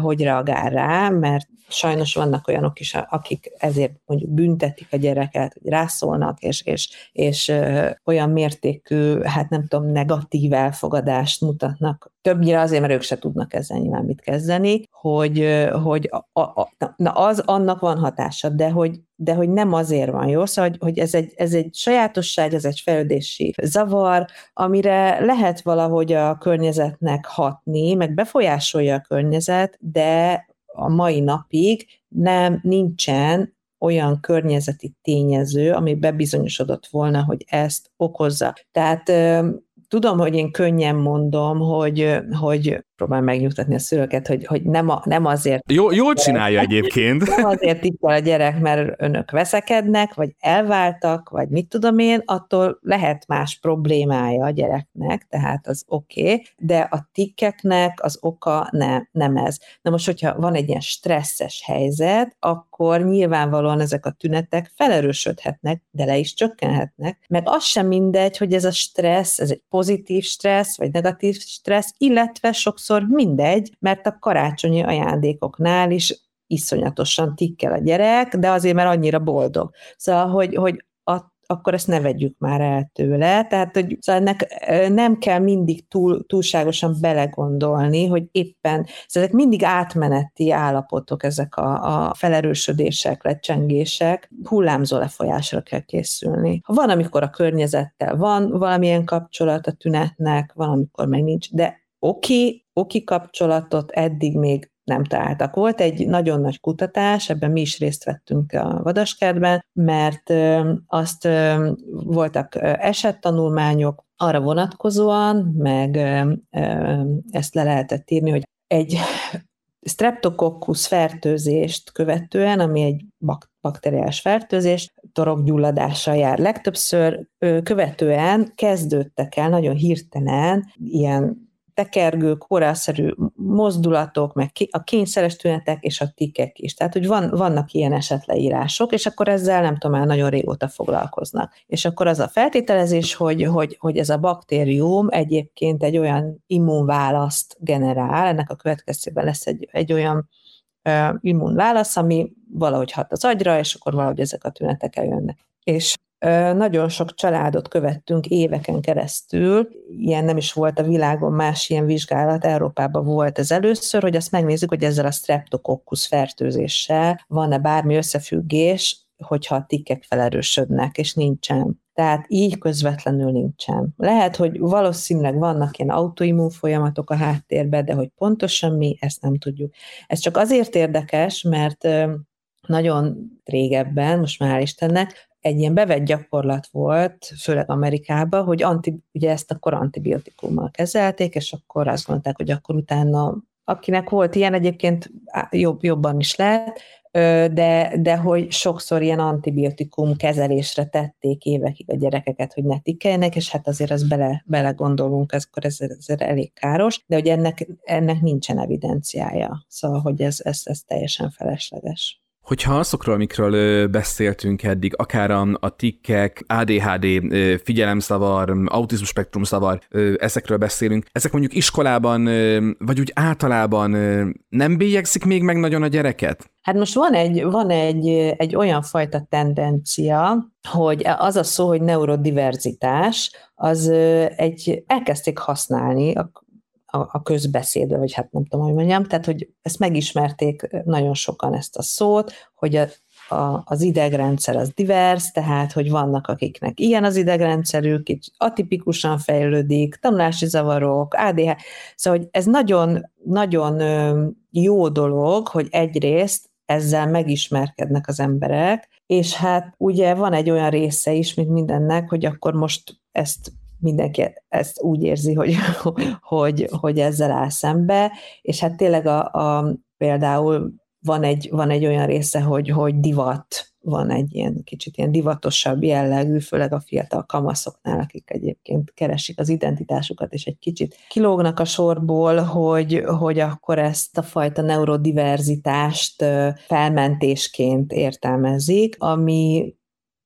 hogy reagál rá, mert sajnos vannak olyanok is, akik ezért mondjuk büntetik a gyereket, hogy rászólnak, és, és, és olyan mértékű, hát nem tudom, negatív elfogadást mutatnak. Többnyire azért, mert ők se tudnak ezzel nyilván mit kezdeni, hogy, hogy a, a, na az annak van hatása, de hogy, de hogy nem azért van jó, szóval, hogy, hogy ez, egy, ez egy sajátosság, ez egy fejlődési zavar, amire lehet valahogy a környezetnek hatni, meg befolyásolja a környezet, de a mai napig nem nincsen olyan környezeti tényező, ami bebizonyosodott volna, hogy ezt okozza. Tehát tudom, hogy én könnyen mondom, hogy, hogy próbál megnyugtatni a szülőket, hogy, hogy nem, a, nem azért... Jó, jól csinálja egyébként. Nem azért itt a gyerek, mert önök veszekednek, vagy elváltak, vagy mit tudom én, attól lehet más problémája a gyereknek, tehát az oké, okay, de a tikkeknek az oka nem, nem ez. Na most, hogyha van egy ilyen stresszes helyzet, akkor nyilvánvalóan ezek a tünetek felerősödhetnek, de le is csökkenhetnek, meg az sem mindegy, hogy ez a stressz, ez egy pozitív stressz, vagy negatív stressz, illetve sokszor sokszor mindegy, mert a karácsonyi ajándékoknál is iszonyatosan tikkel a gyerek, de azért, mert annyira boldog. Szóval, hogy, hogy akkor ezt ne vegyük már el tőle. Tehát, hogy szóval ennek nem kell mindig túl, túlságosan belegondolni, hogy éppen, szóval ezek mindig átmeneti állapotok, ezek a, a felerősödések, lecsengések, hullámzó lefolyásra kell készülni. Van, amikor a környezettel van valamilyen kapcsolat a tünetnek, van, amikor meg nincs, de oki, oki kapcsolatot eddig még nem találtak. Volt egy nagyon nagy kutatás, ebben mi is részt vettünk a vadaskertben, mert azt voltak esettanulmányok arra vonatkozóan, meg ezt le lehetett írni, hogy egy streptococcus fertőzést követően, ami egy bakteriás fertőzés, torokgyulladással jár legtöbbször, követően kezdődtek el nagyon hirtelen ilyen tekergő, korálszerű mozdulatok, meg a kényszeres tünetek és a tikek is. Tehát, hogy van, vannak ilyen esetleírások, és akkor ezzel nem tudom, már nagyon régóta foglalkoznak. És akkor az a feltételezés, hogy, hogy, hogy ez a baktérium egyébként egy olyan immunválaszt generál, ennek a következtében lesz egy, egy olyan immunválasz, ami valahogy hat az agyra, és akkor valahogy ezek a tünetek eljönnek. És nagyon sok családot követtünk éveken keresztül, ilyen nem is volt a világon más ilyen vizsgálat, Európában volt ez először, hogy azt megnézzük, hogy ezzel a streptococcus fertőzéssel van-e bármi összefüggés, hogyha a tikkek felerősödnek, és nincsen. Tehát így közvetlenül nincsen. Lehet, hogy valószínűleg vannak ilyen autoimmun folyamatok a háttérben, de hogy pontosan mi, ezt nem tudjuk. Ez csak azért érdekes, mert nagyon régebben, most már Istennek, egy ilyen bevett gyakorlat volt, főleg Amerikában, hogy anti, ugye ezt akkor antibiotikummal kezelték, és akkor azt gondolták, hogy akkor utána akinek volt ilyen, egyébként jobb, jobban is lehet, de, de hogy sokszor ilyen antibiotikum kezelésre tették évekig a gyerekeket, hogy ne tikkeljenek, és hát azért az bele, bele gondolunk, ez, akkor ez, ez elég káros, de hogy ennek, ennek nincsen evidenciája, szóval hogy ez, ez, ez teljesen felesleges. Hogyha azokról, amikről beszéltünk eddig, akár a, a tikkek, ADHD, figyelemszavar, autizmus spektrum szavar, ezekről beszélünk, ezek mondjuk iskolában, vagy úgy általában nem bélyegzik még meg nagyon a gyereket? Hát most van egy, van egy, egy olyan fajta tendencia, hogy az a szó, hogy neurodiverzitás, az egy, elkezdték használni a, a közbeszédbe, vagy hát nem tudom, hogy mondjam, tehát, hogy ezt megismerték nagyon sokan ezt a szót, hogy a, a, az idegrendszer az divers, tehát, hogy vannak akiknek ilyen az idegrendszerük, kicsit atipikusan fejlődik, tanulási zavarok, ADH, szóval, hogy ez nagyon, nagyon jó dolog, hogy egyrészt ezzel megismerkednek az emberek, és hát ugye van egy olyan része is, mint mindennek, hogy akkor most ezt mindenki ezt úgy érzi, hogy, hogy, hogy ezzel áll szembe, és hát tényleg a, a, például van egy, van egy olyan része, hogy, hogy divat, van egy ilyen kicsit ilyen divatosabb jellegű, főleg a fiatal kamaszoknál, akik egyébként keresik az identitásukat, és egy kicsit kilógnak a sorból, hogy, hogy akkor ezt a fajta neurodiverzitást felmentésként értelmezik, ami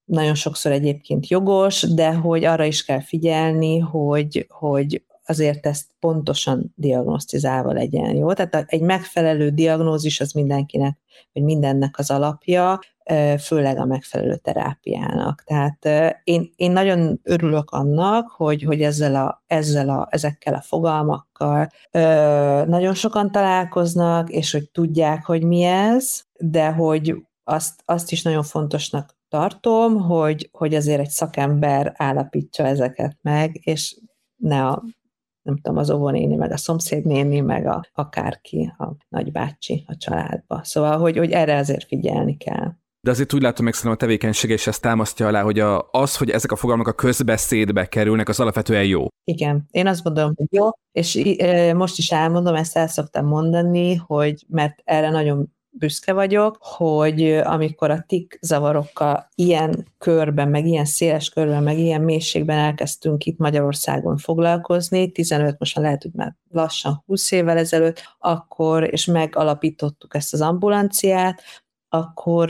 nagyon sokszor egyébként jogos, de hogy arra is kell figyelni, hogy, hogy azért ezt pontosan diagnosztizálva legyen, jó? Tehát egy megfelelő diagnózis az mindenkinek, vagy mindennek az alapja, főleg a megfelelő terápiának. Tehát én, én nagyon örülök annak, hogy, hogy ezzel a, ezzel a, ezekkel a fogalmakkal nagyon sokan találkoznak, és hogy tudják, hogy mi ez, de hogy azt, azt is nagyon fontosnak tartom, hogy, hogy azért egy szakember állapítsa ezeket meg, és ne a nem tudom, az óvónéni, meg a szomszédnéni, meg a, akárki, a nagybácsi a családba. Szóval, hogy, hogy erre azért figyelni kell. De azért úgy látom meg szerintem a tevékenysége, és ezt támasztja alá, hogy a, az, hogy ezek a fogalmak a közbeszédbe kerülnek, az alapvetően jó. Igen, én azt gondolom, hogy jó, és most is elmondom, ezt el szoktam mondani, hogy mert erre nagyon büszke vagyok, hogy amikor a tik zavarokkal ilyen körben, meg ilyen széles körben, meg ilyen mélységben elkezdtünk itt Magyarországon foglalkozni, 15, most lehet, hogy már lassan 20 évvel ezelőtt, akkor, és megalapítottuk ezt az ambulanciát, akkor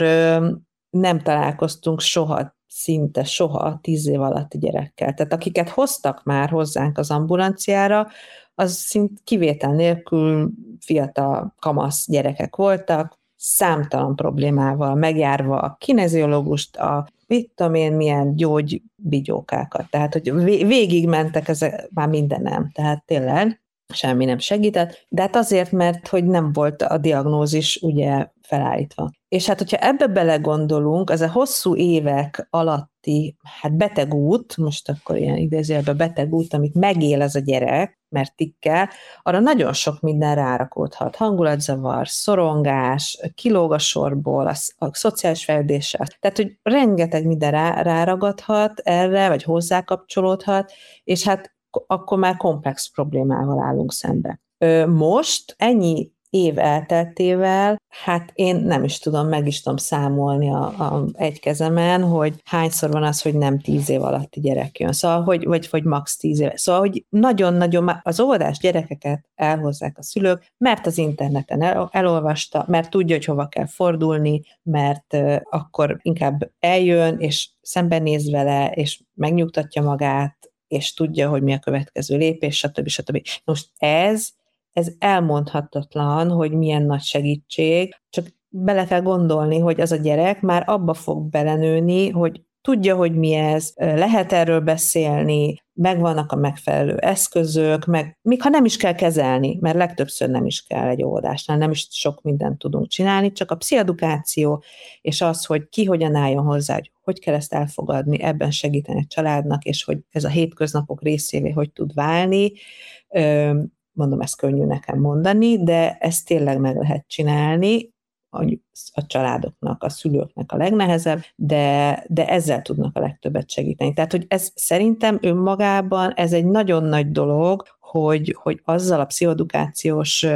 nem találkoztunk soha szinte soha tíz év alatti gyerekkel. Tehát akiket hoztak már hozzánk az ambulanciára, az szint kivétel nélkül fiatal kamasz gyerekek voltak, számtalan problémával megjárva a kineziológust, a mit tudom én, milyen gyógybigyókákat. Tehát, hogy végig mentek ezek, már minden nem. Tehát tényleg semmi nem segített, de hát azért, mert hogy nem volt a diagnózis ugye felállítva. És hát, hogyha ebbe belegondolunk, az a hosszú évek alatti, hát beteg út, most akkor ilyen idézőjelben beteg út, amit megél ez a gyerek, mert tikkel, arra nagyon sok minden rárakódhat. Hangulatzavar, szorongás, kilóg a sorból, a, a szociális fejlődése. Tehát, hogy rengeteg minden rá, ráragadhat erre, vagy hozzákapcsolódhat, és hát akkor már komplex problémával állunk szembe. Most ennyi év elteltével, hát én nem is tudom, meg is tudom számolni a, a egy kezemen, hogy hányszor van az, hogy nem tíz év alatti gyerek jön. Szóval, hogy, vagy, vagy max tíz év. Szóval, hogy nagyon-nagyon az óvodás gyerekeket elhozzák a szülők, mert az interneten el, elolvasta, mert tudja, hogy hova kell fordulni, mert uh, akkor inkább eljön, és szembenéz vele, és megnyugtatja magát, és tudja, hogy mi a következő lépés, stb. stb. Most ez ez elmondhatatlan, hogy milyen nagy segítség, csak bele kell gondolni, hogy az a gyerek már abba fog belenőni, hogy tudja, hogy mi ez, lehet erről beszélni, megvannak a megfelelő eszközök, meg még ha nem is kell kezelni, mert legtöbbször nem is kell egy óvodásnál, nem is sok mindent tudunk csinálni, csak a pszichedukáció és az, hogy ki hogyan álljon hozzá, hogy hogy kell ezt elfogadni, ebben segíteni a családnak, és hogy ez a hétköznapok részévé hogy tud válni, mondom, ezt könnyű nekem mondani, de ezt tényleg meg lehet csinálni, a, a családoknak, a szülőknek a legnehezebb, de, de ezzel tudnak a legtöbbet segíteni. Tehát, hogy ez szerintem önmagában ez egy nagyon nagy dolog, hogy, hogy azzal a pszichodukációs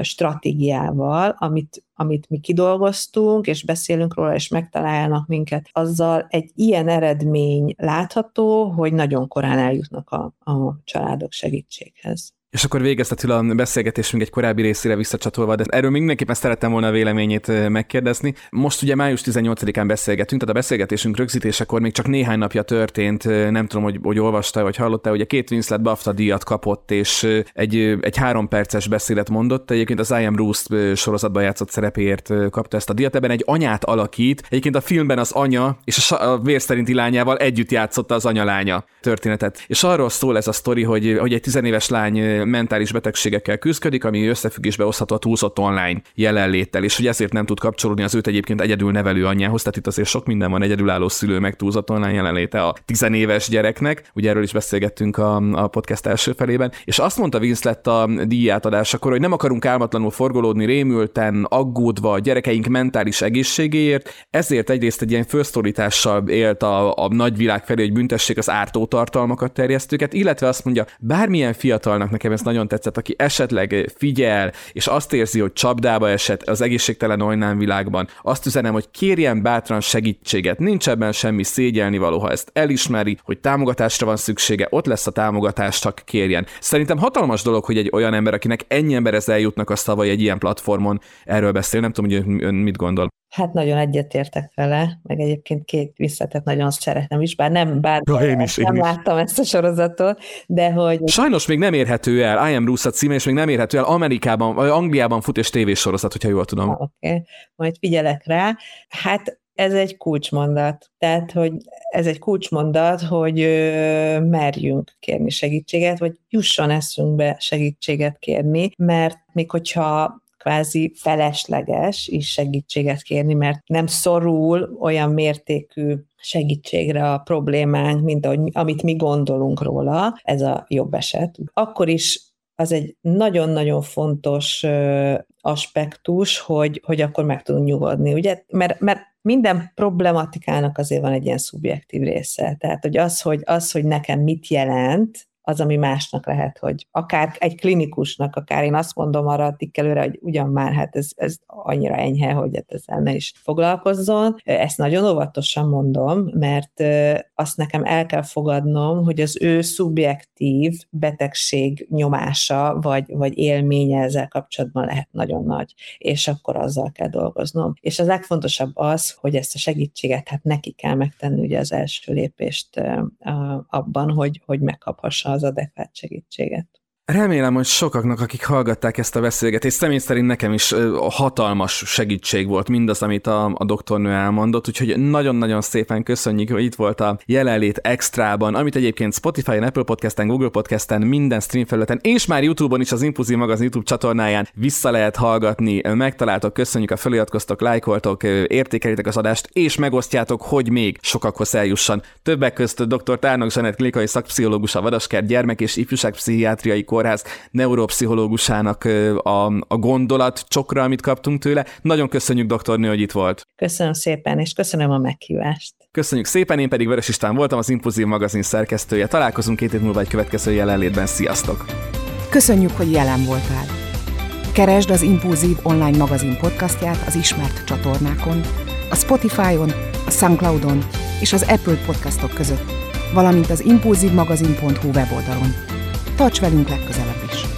stratégiával, amit, amit mi kidolgoztunk, és beszélünk róla, és megtalálnak minket, azzal egy ilyen eredmény látható, hogy nagyon korán eljutnak a, a családok segítséghez. És akkor végeztetül a beszélgetésünk egy korábbi részére visszacsatolva, de erről mindenképpen szerettem volna a véleményét megkérdezni. Most ugye május 18-án beszélgetünk, tehát a beszélgetésünk rögzítésekor még csak néhány napja történt, nem tudom, hogy, hogy olvasta vagy hallotta, hogy a két Winslet BAFTA díjat kapott, és egy, egy három perces beszédet mondott. Egyébként az I Am Bruce sorozatban játszott szerepéért kapta ezt a díjat. Ebben egy anyát alakít. Egyébként a filmben az anya és a vér szerinti lányával együtt játszotta az anyalánya történetet. És arról szól ez a sztori, hogy, hogy egy tizenéves lány mentális betegségekkel küzdik, ami összefüggésbe hozható a túlszott online jelenléttel, és hogy ezért nem tud kapcsolódni az őt egyébként egyedül nevelő anyjához, tehát itt azért sok minden van, egyedülálló szülő, meg túlszott online jelenléte a tizenéves gyereknek, ugye erről is beszélgettünk a, a podcast első felében, és azt mondta Vince a díjátadásakor, hogy nem akarunk álmatlanul forgolódni rémülten, aggódva a gyerekeink mentális egészségéért, ezért egyrészt egy ilyen fölszólítással élt a, a nagyvilág felé, hogy büntessék az ártó tartalmakat terjesztőket, illetve azt mondja, bármilyen fiatalnak nekem ez nagyon tetszett, aki esetleg figyel, és azt érzi, hogy csapdába esett az egészségtelen online világban, azt üzenem, hogy kérjen bátran segítséget, nincs ebben semmi szégyelni való, ha ezt elismeri, hogy támogatásra van szüksége, ott lesz a támogatás, csak kérjen. Szerintem hatalmas dolog, hogy egy olyan ember, akinek ennyi emberhez eljutnak a szavai egy ilyen platformon, erről beszél, nem tudom, hogy ön mit gondol. Hát nagyon egyetértek vele, meg egyébként két visszatet nagyon szeretem is, bár nem, bár ja, én is, nem én láttam is. ezt a sorozatot, de hogy... Sajnos még nem érhető el, I Am Bruce a címe, és még nem érhető el Amerikában, vagy Angliában fut és tévésorozat, hogyha jól tudom. Oké, okay. majd figyelek rá. Hát ez egy kulcsmondat. Tehát, hogy ez egy kulcsmondat, hogy ö, merjünk kérni segítséget, vagy jusson eszünkbe segítséget kérni, mert még hogyha kvázi felesleges is segítséget kérni, mert nem szorul olyan mértékű segítségre a problémánk, mint ahogy, amit mi gondolunk róla, ez a jobb eset. Akkor is az egy nagyon-nagyon fontos aspektus, hogy, hogy akkor meg tudunk nyugodni, ugye? Mert, mert minden problematikának azért van egy ilyen szubjektív része. Tehát, hogy az, hogy, az, hogy nekem mit jelent, az, ami másnak lehet, hogy akár egy klinikusnak, akár én azt mondom arra a tikkelőre, hogy ugyan már, hát ez, ez annyira enyhe, hogy hát ezzel ne is foglalkozzon. Ezt nagyon óvatosan mondom, mert azt nekem el kell fogadnom, hogy az ő szubjektív betegség nyomása, vagy, vagy élménye ezzel kapcsolatban lehet nagyon nagy, és akkor azzal kell dolgoznom. És az legfontosabb az, hogy ezt a segítséget, hát neki kell megtenni ugye az első lépést abban, hogy, hogy megkaphassa az adekvát segítséget. Remélem, hogy sokaknak, akik hallgatták ezt a beszélgetést, személy szerint nekem is hatalmas segítség volt mindaz, amit a, a doktornő elmondott, úgyhogy nagyon-nagyon szépen köszönjük, hogy itt volt a jelenlét extrában, amit egyébként Spotify-on, Apple Podcast-en, Google Podcast-en, minden stream felületen, és már YouTube-on is az Impulzív Magazin YouTube csatornáján vissza lehet hallgatni, megtaláltok, köszönjük a feliratkoztok, lájkoltok, értékelitek az adást, és megosztjátok, hogy még sokakhoz eljusson. Többek között dr. Tárnok Zsanett klinikai szakpszichológus, a Vadasker gyermek és ifjúságpszichiátriai kórház neuropszichológusának a, a gondolat csokra, amit kaptunk tőle. Nagyon köszönjük, doktornő, hogy itt volt. Köszönöm szépen, és köszönöm a meghívást. Köszönjük szépen, én pedig Vörös István voltam, az Impulzív magazin szerkesztője. Találkozunk két év múlva egy következő jelenlétben. Sziasztok! Köszönjük, hogy jelen voltál. Keresd az Impulzív online magazin podcastját az ismert csatornákon, a Spotify-on, a Soundcloud-on és az Apple podcastok között, valamint az impulzívmagazin.hu weboldalon. Tarts velünk legközelebb is!